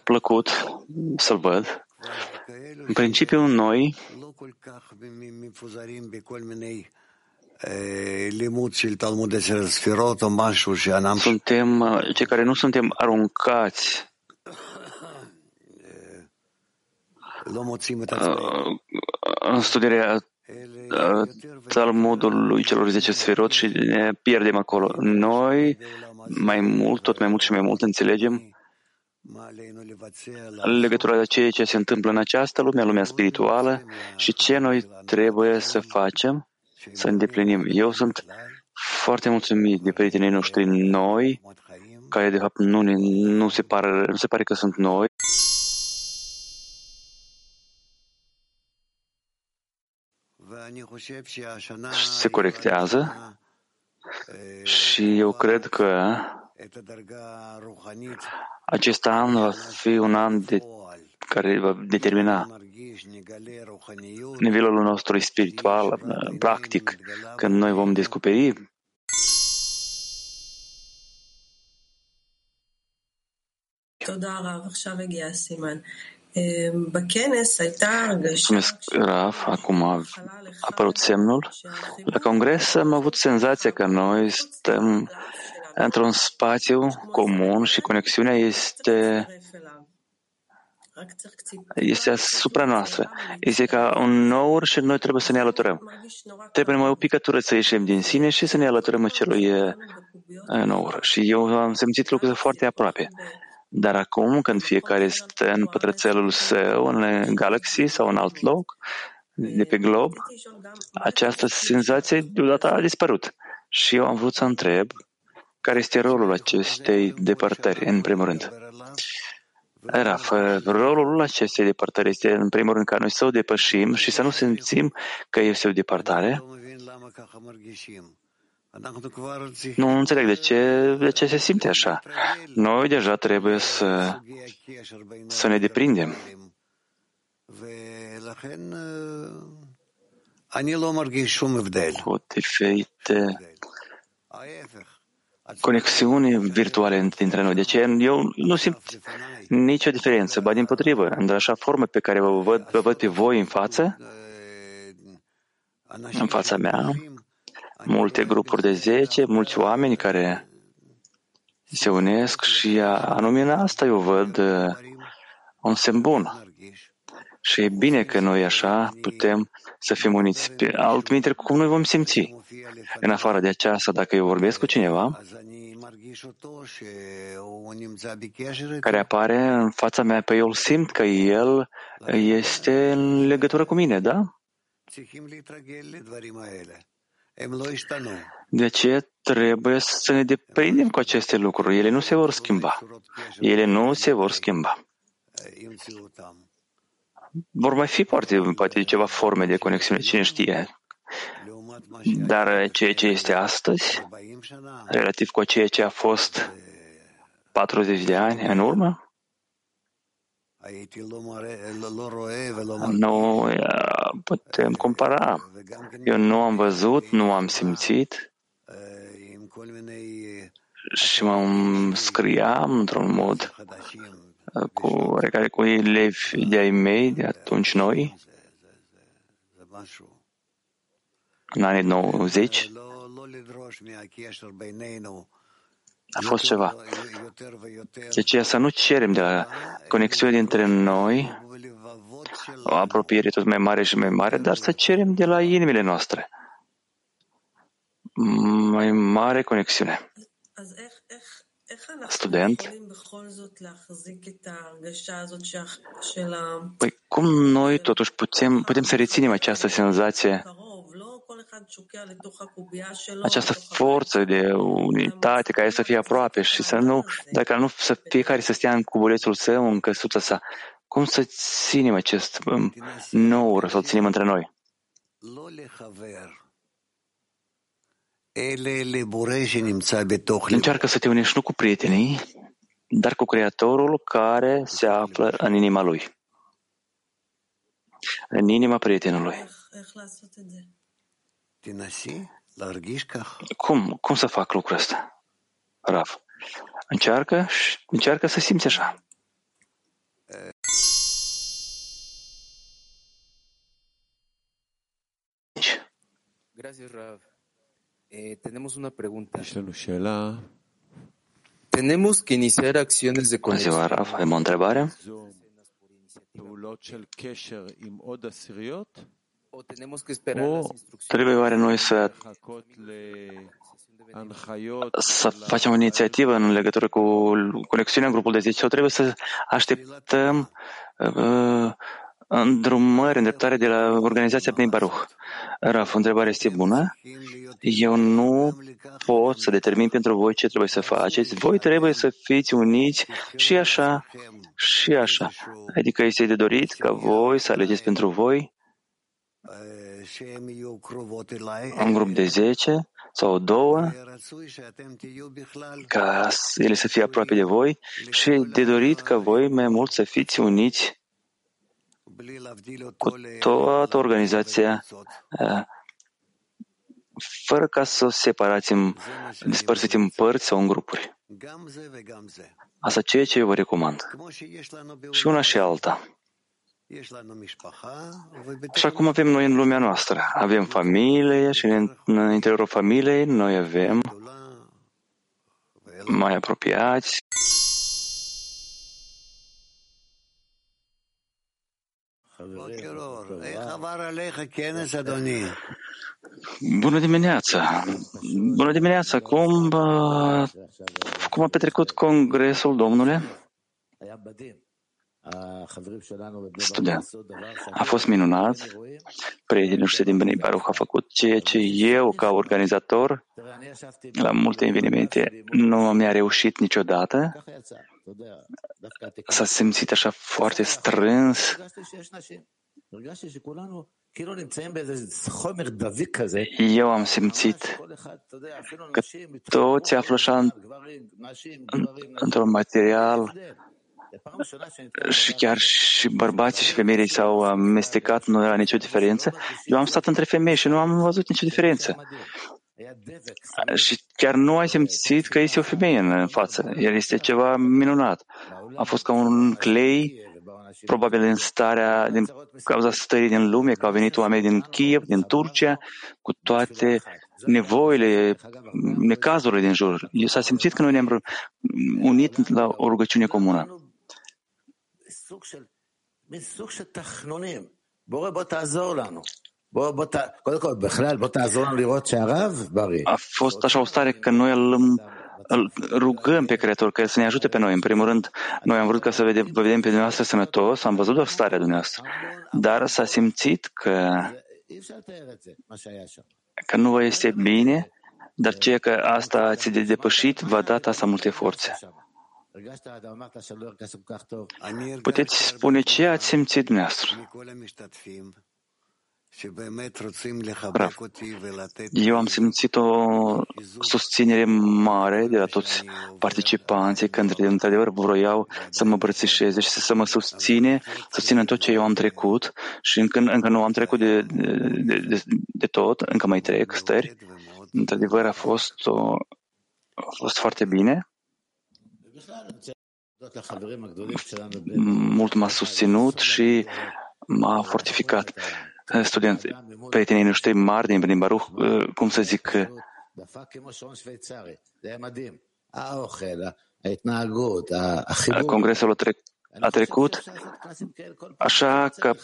plăcut să-l văd. În principiu, noi suntem uh, cei care nu suntem aruncați. Uh, în studierea uh, Talmudului celor 10 sferot și ne pierdem acolo. Noi mai mult, tot mai mult și mai mult înțelegem? Legătura de ceea ce se întâmplă în această lume, lumea spirituală și ce noi trebuie să facem, să îndeplinim. Eu sunt foarte mulțumit de prietenii noștri noi, care de fapt nu, ne, nu, se pare, nu se pare că sunt noi. Se corectează și eu cred că acest an va fi un an de, care va determina nivelul nostru spiritual, practic, când noi vom descoperi תודה רב, עכשיו הגיע הסימן. בכנס הייתה הרגשה Mulțumesc, Raf. Acum a apărut semnul. La congres am avut senzația că noi stăm într-un spațiu comun și conexiunea este este asupra noastră. Este ca un nour și noi trebuie să ne alăturăm. Trebuie numai o picătură să ieșim din sine și să ne alăturăm celui nour. Și eu am simțit lucrurile foarte aproape. Dar acum, când fiecare stă în pătrățelul său, în galaxie sau în alt loc, de pe glob, această senzație deodată a dispărut. Și eu am vrut să întreb care este rolul acestei depărtări, în primul rând. Raf, rolul acestei depărtări este, în primul rând, ca noi să o depășim și să nu simțim că este o depărtare. Nu înțeleg de ce, de ce se simte așa. Noi deja trebuie să, să ne deprindem. Cu diferite conexiuni virtuale dintre noi. De ce eu nu simt nicio diferență, ba din potrivă, în așa formă pe care vă văd, vă văd pe voi în față, în fața mea, multe grupuri de zece, mulți oameni care se unesc și anume în asta eu văd un semn bun. Și e bine că noi așa putem să fim uniți. Pe altminte, cum noi vom simți? În afară de aceasta, dacă eu vorbesc cu cineva care apare în fața mea, pe eu simt că el este în legătură cu mine, da? De aceea trebuie să ne deprindem cu aceste lucruri. Ele nu se vor schimba. Ele nu se vor schimba. Vor mai fi poate, poate ceva forme de conexiune, cine știe. Dar ceea ce este astăzi, relativ cu ceea ce a fost 40 de ani în urmă, nu putem compara. Eu nu am văzut, nu am simțit și mă scriam într-un mod cu, care cu elevi de-ai mei de atunci noi, în anii 90, a fost ceva. De aceea să nu cerem de la conexiune dintre noi o apropiere tot mai mare și mai mare, dar să cerem de la inimile noastre mai mare conexiune. Student. Păi cum noi totuși putem, putem să reținem această senzație această forță de unitate care să fie aproape și să nu, dacă nu, să fiecare să stea în cubulețul său, în căsuța sa. Cum să ținem acest um, nou, să-l ținem între noi? Încearcă să te unești nu cu prietenii, dar cu Creatorul care se află în inima lui, în inima prietenului. Cum, cum să fac lucrul ăsta? Rav. Încearcă, încearcă să simți așa. Gracias, Rav. Tenemos una pregunta. Tenemos que iniciar acciones de Bună ziua, conexión. Raf. Avem o întrebare? O tenemos que esperar las O instrucciones. trebuie oare noi să, să facem o inițiativă în legătură cu conexiunea în grupul de 10 sau trebuie să așteptăm uh, îndrumări, îndreptare de la organizația Bnei Baruch? Raf, întrebarea este bună. Eu nu pot să determin pentru voi ce trebuie să faceți. Voi trebuie să fiți uniți și așa, și așa. Adică este de dorit ca voi să alegeți pentru voi un grup de 10 sau două, ca ele să fie aproape de voi și de dorit ca voi mai mult să fiți uniți cu toată organizația, uh, fără ca să o separați în, despărțiți în părți sau în grupuri. Asta ceea ce eu vă recomand. Și una și alta. Așa cum avem noi în lumea noastră. Avem familie și în, în interiorul familiei noi avem mai apropiați. Bună dimineața! Bună dimineața! Cum, uh, cum a petrecut congresul, domnule? Student. A fost minunat. Prietenii noștri din Bnei Baruch a făcut ceea ce eu, ca organizator, la multe evenimente, nu mi-a reușit niciodată. S-a simțit așa foarte strâns. Eu am simțit că toți află așa în, în, într-un material și chiar și bărbații și femeile s-au amestecat, nu era nicio diferență. Eu am stat între femei și nu am văzut nicio diferență. Și chiar nu ai simțit că este o femeie în față. El este ceva minunat. A fost ca un clay, probabil din starea, din cauza stării din lume, că au venit oameni din Kiev, din Turcia, cu toate nevoile, necazurile din jur. Eu s-a simțit că noi ne-am unit la o rugăciune comună. סוג של, מין סוג של תחנונים. בורא, בוא תעזור לנו. בוא, בוא, ת... קודם כל, בכלל, בוא תעזור לנו לראות שהרב בריא. A fost așa o stare că noi îl, îl rugăm pe Creator că El să ne ajute pe noi. În primul rând, noi am vrut ca să vedem, vă vedem pe dumneavoastră sănătos, am văzut doar starea dumneavoastră. Dar s-a simțit că, אי אפשר לתאר את זה, מה שהיה שם. că nu vă este bine, dar ceea că asta ați de depășit v-a dat asta multe forțe. Puteți spune ce ați simțit dumneavoastră. Rav, eu am simțit o susținere mare de la toți participanții când într-adevăr vroiau să mă îmbrățișeze și să mă susține, susțină tot ce eu am trecut și încă, încă nu am trecut de, de, de, de tot, încă mai trec stări. Într-adevăr a fost, o, a fost foarte bine mult m-a susținut și m-a fortificat. Studenți, prietenii noștri mari din Benin Baruch, eh, cum să zic, eh, eh, congresul trecut a trecut așa ca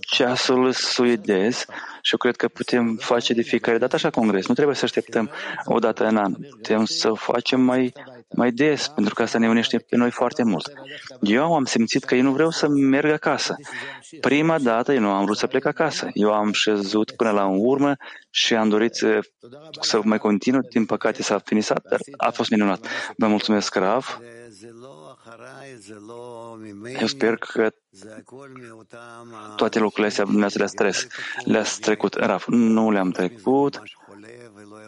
ceasul suedez și eu cred că putem face de fiecare dată așa congres. Nu trebuie să așteptăm o dată în an. Putem să o facem mai, mai des, pentru că asta ne unește pe noi foarte mult. Eu am simțit că eu nu vreau să merg acasă. Prima dată eu nu am vrut să plec acasă. Eu am șezut până la urmă și am dorit să, să mai continu. Din păcate s-a finisat, dar a fost minunat. Vă mulțumesc, Rav. Eu sper că toate lucrurile astea dumneavoastră le-ați, tres, le-ați trecut. Raf, nu le-am trecut.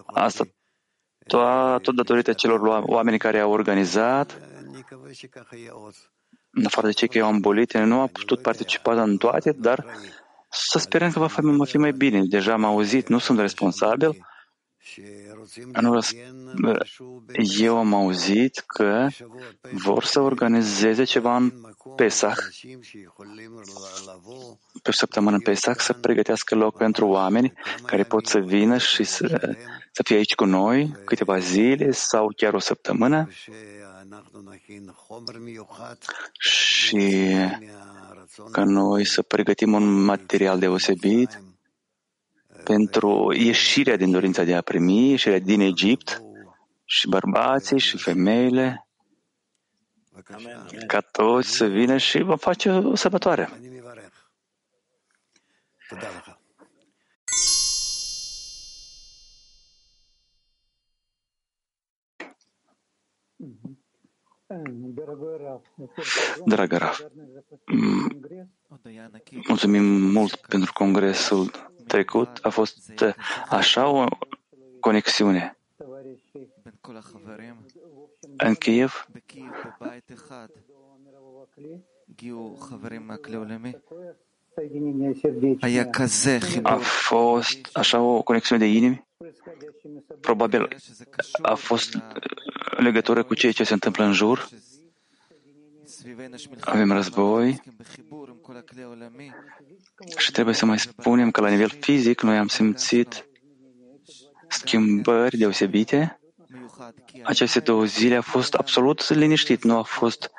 Asta to- tot datorită celor oameni care au organizat. În afară de cei care au îmbolit, nu am putut participa în toate, dar să sperăm că va fi, va fi mai bine. Deja am auzit, nu sunt responsabil, nu răs... Eu am auzit că vor să organizeze ceva în Pesach, pe o săptămână în Pesach, să pregătească loc pentru oameni care pot să vină și să, să fie aici cu noi câteva zile sau chiar o săptămână și ca noi să pregătim un material deosebit pentru ieșirea din dorința de a primi, ieșirea din Egipt și bărbații și femeile, ca toți să vină și vom face o sărbătoare. Dragă Raf, mulțumim mult pentru congresul trecut. A fost așa o conexiune. În Kiev a fost așa o conexiune de inimi? Probabil a fost legătură cu ceea ce se întâmplă în jur. Avem război și trebuie să mai spunem că la nivel fizic noi am simțit schimbări deosebite. Aceste două zile a fost absolut liniștit, nu a fost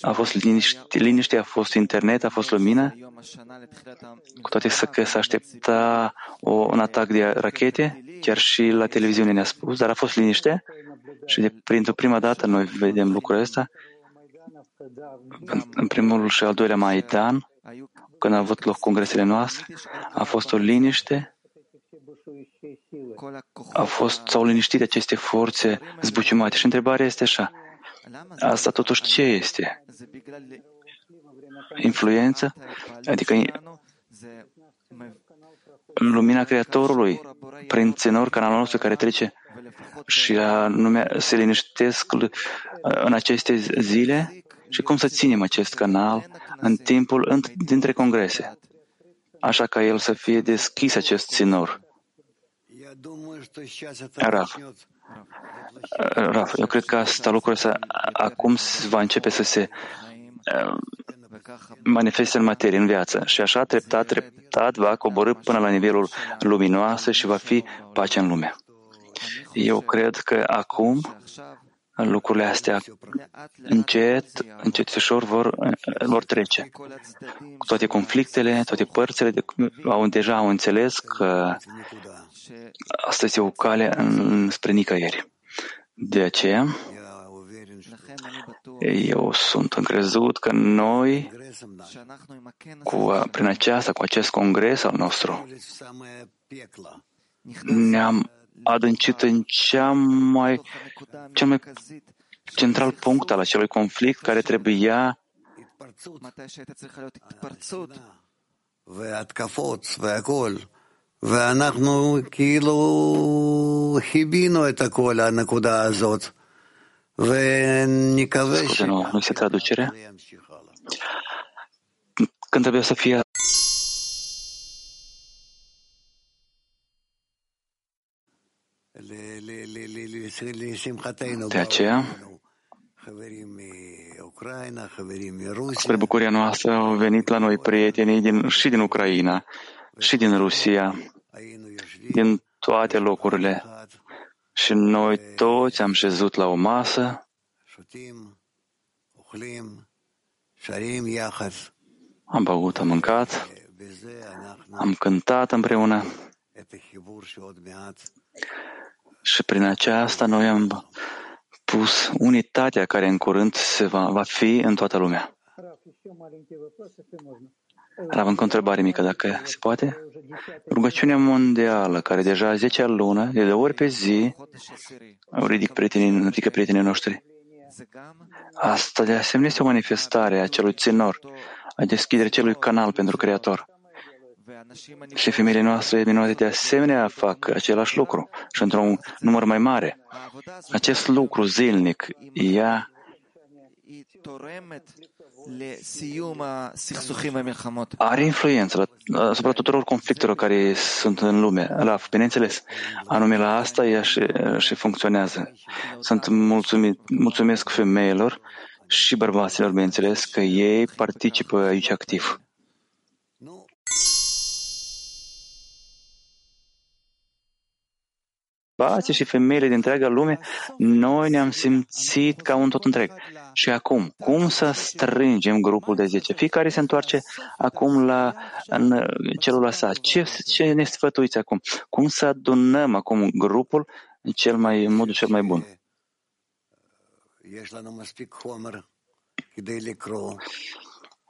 a fost liniște, liniște, a fost internet, a fost lumină, cu toate că se aștepta o, un atac de rachete, chiar și la televiziune ne-a spus, dar a fost liniște și de printr-o prima dată noi vedem lucrul ăsta. În, în primul și al doilea Maidan, când a avut loc congresele noastre, a fost o liniște, a fost, s-au liniștit aceste forțe zbuciumate. Și întrebarea este așa, asta totuși ce este? Influență? Adică lumina Creatorului prin ținor, canalul nostru care trece și anume se liniștesc în aceste zile și cum să ținem acest canal în timpul dintre congrese, așa ca el să fie deschis acest ținor. Raf, Raf, eu cred că asta lucrul ăsta acum va începe să se manifeste în materie, în viață. Și așa, treptat, treptat, va coborâ până la nivelul luminoasă și va fi pace în lume. Eu cred că acum lucrurile astea încet, încet și ușor vor, vor trece. Cu toate conflictele, toate părțile de, au, deja au înțeles că asta este o cale în, spre nicăieri. De aceea, eu sunt încrezut că noi, cu, prin aceasta, cu acest congres al nostru, ne-am adâncit în cea mai, cel mai central punct al acelui conflict care trebuia ואנחנו כאילו חיבינו את הכל, הנקודה הזאת, ונקווה ש... Nu este traducere? Când trebuie să fie De aceea, spre bucuria noastră au venit la noi prietenii din, și din Ucraina, și din Rusia, din toate locurile. Și noi toți am șezut la o masă, am băut, am mâncat, am cântat împreună și prin aceasta noi am pus unitatea care în curând se va, va fi în toată lumea. Am încă o întrebare mică, dacă se poate. Rugăciunea mondială, care deja 10 lună, de două ori pe zi, ridic prietenii, ridică prietenii noștri. Asta de asemenea este o manifestare a acelui ținor, a deschiderea acelui canal pentru Creator. Și femeile noastre minunate de asemenea fac același lucru și într-un număr mai mare. Acest lucru zilnic, ea are influență la, asupra tuturor conflictelor care sunt în lume. La, bineînțeles, anume la asta ea și, și funcționează. Sunt mulțumit, mulțumesc femeilor și bărbaților, bineînțeles, că ei participă aici activ. Bărbații și femeile din întreaga lume, noi ne-am simțit ca un tot întreg. Și acum, cum să strângem grupul de 10? Fiecare se întoarce acum la în celula sa. Ce, ce ne sfătuiți acum? Cum să adunăm acum grupul în, cel mai, în modul cel mai bun?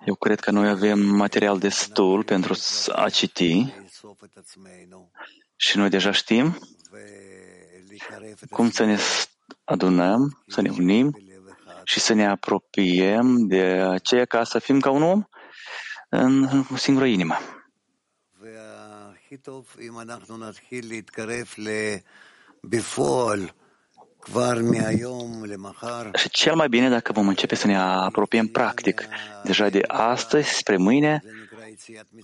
Eu cred că noi avem material destul pentru a citi și noi deja știm cum să ne adunăm, să ne unim și să ne apropiem de aceea ca să fim ca un om în o singură inimă. Și cel mai bine dacă vom începe să ne apropiem practic, deja de astăzi spre mâine,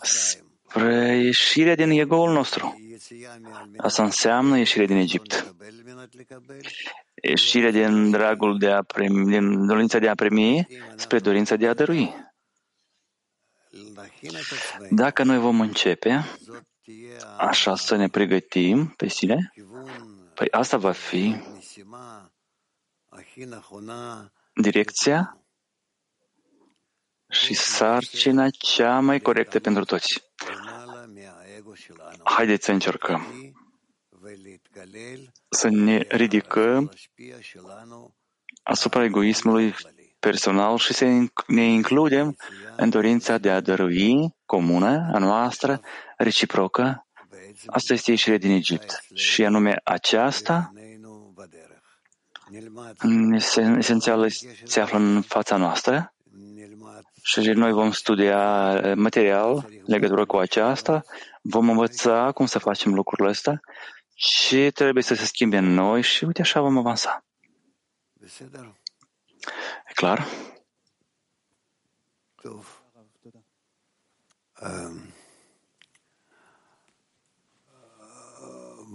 spre ieșirea din egoul nostru. Asta înseamnă ieșirea din Egipt. Ieșirea din dragul de a primi, din dorința de a primi spre dorința de a dărui. Dacă noi vom începe așa să ne pregătim pe sine, păi asta va fi direcția și sarcina cea mai corectă pentru toți. Haideți să încercăm să ne ridicăm asupra egoismului personal și să ne includem în dorința de a dărui comună a noastră, reciprocă. Asta este ieșirea din Egipt. Și anume aceasta, în esențial, se află în fața noastră și noi vom studia material legătură cu aceasta, vom învăța cum să facem lucrurile astea și trebuie să se schimbe în noi și uite așa vom avansa. E clar?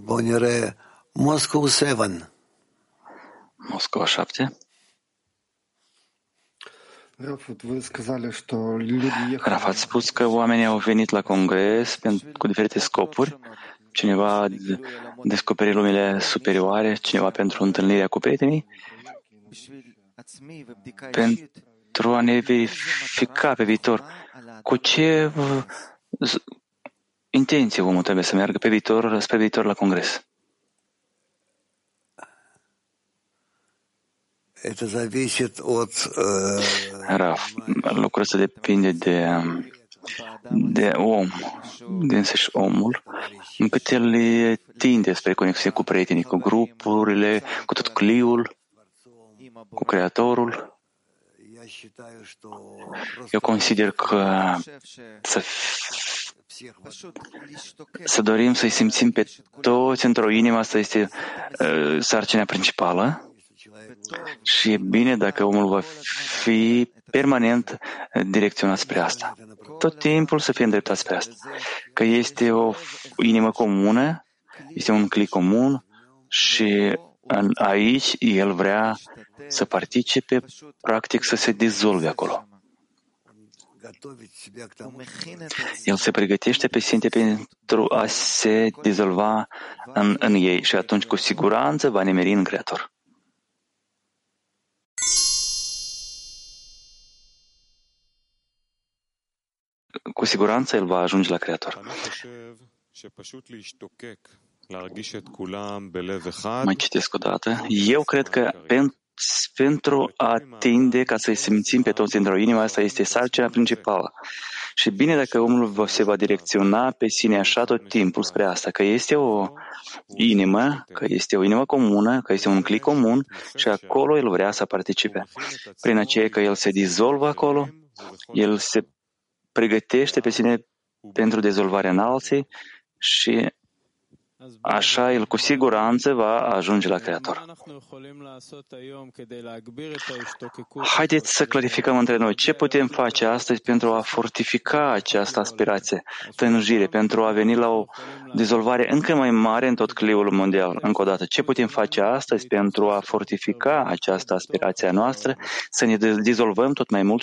Bun, Moscow 7. Moscova 7. Raf, ați spus că oamenii au venit la congres cu diferite scopuri. Cineva a descoperit lumile superioare, cineva pentru întâlnirea cu prietenii, pentru a ne verifica pe viitor cu ce intenție omul trebuie să meargă pe viitor, spre viitor la congres. Raf, lucrul ăsta depinde de, de om, de însăși omul, încât el tinde spre conexiune cu prietenii, cu grupurile, cu tot cliul, cu Creatorul. Eu consider că să, să dorim să-i simțim pe toți într-o inimă, asta este uh, sarcina principală. Și e bine dacă omul va fi permanent direcționat spre asta. Tot timpul să fie îndreptat spre asta. Că este o inimă comună, este un clic comun și în, aici el vrea să participe, practic să se dizolve acolo. El se pregătește pe sine pentru a se dizolva în, în ei și atunci cu siguranță va nemeri în Creator. Siguranță el va ajunge la Creator. Mai citesc o dată. Eu cred că pentru a tinde ca să-i simțim pe toți într-o inimă, asta este sarcina principală. Și bine dacă omul se va direcționa pe sine așa tot timpul spre asta, că este o inimă, că este o inimă comună, că este un clic comun și acolo el vrea să participe. Prin aceea că el se dizolvă acolo, el se pregătește pe sine pentru dezolvarea în alții și așa el cu siguranță va ajunge la Creator. Haideți să clarificăm între noi ce putem face astăzi pentru a fortifica această aspirație, tânjire, pentru a veni la o dizolvare încă mai mare în tot cliul mondial. Încă o dată, ce putem face astăzi pentru a fortifica această aspirație a noastră, să ne dizolvăm tot mai mult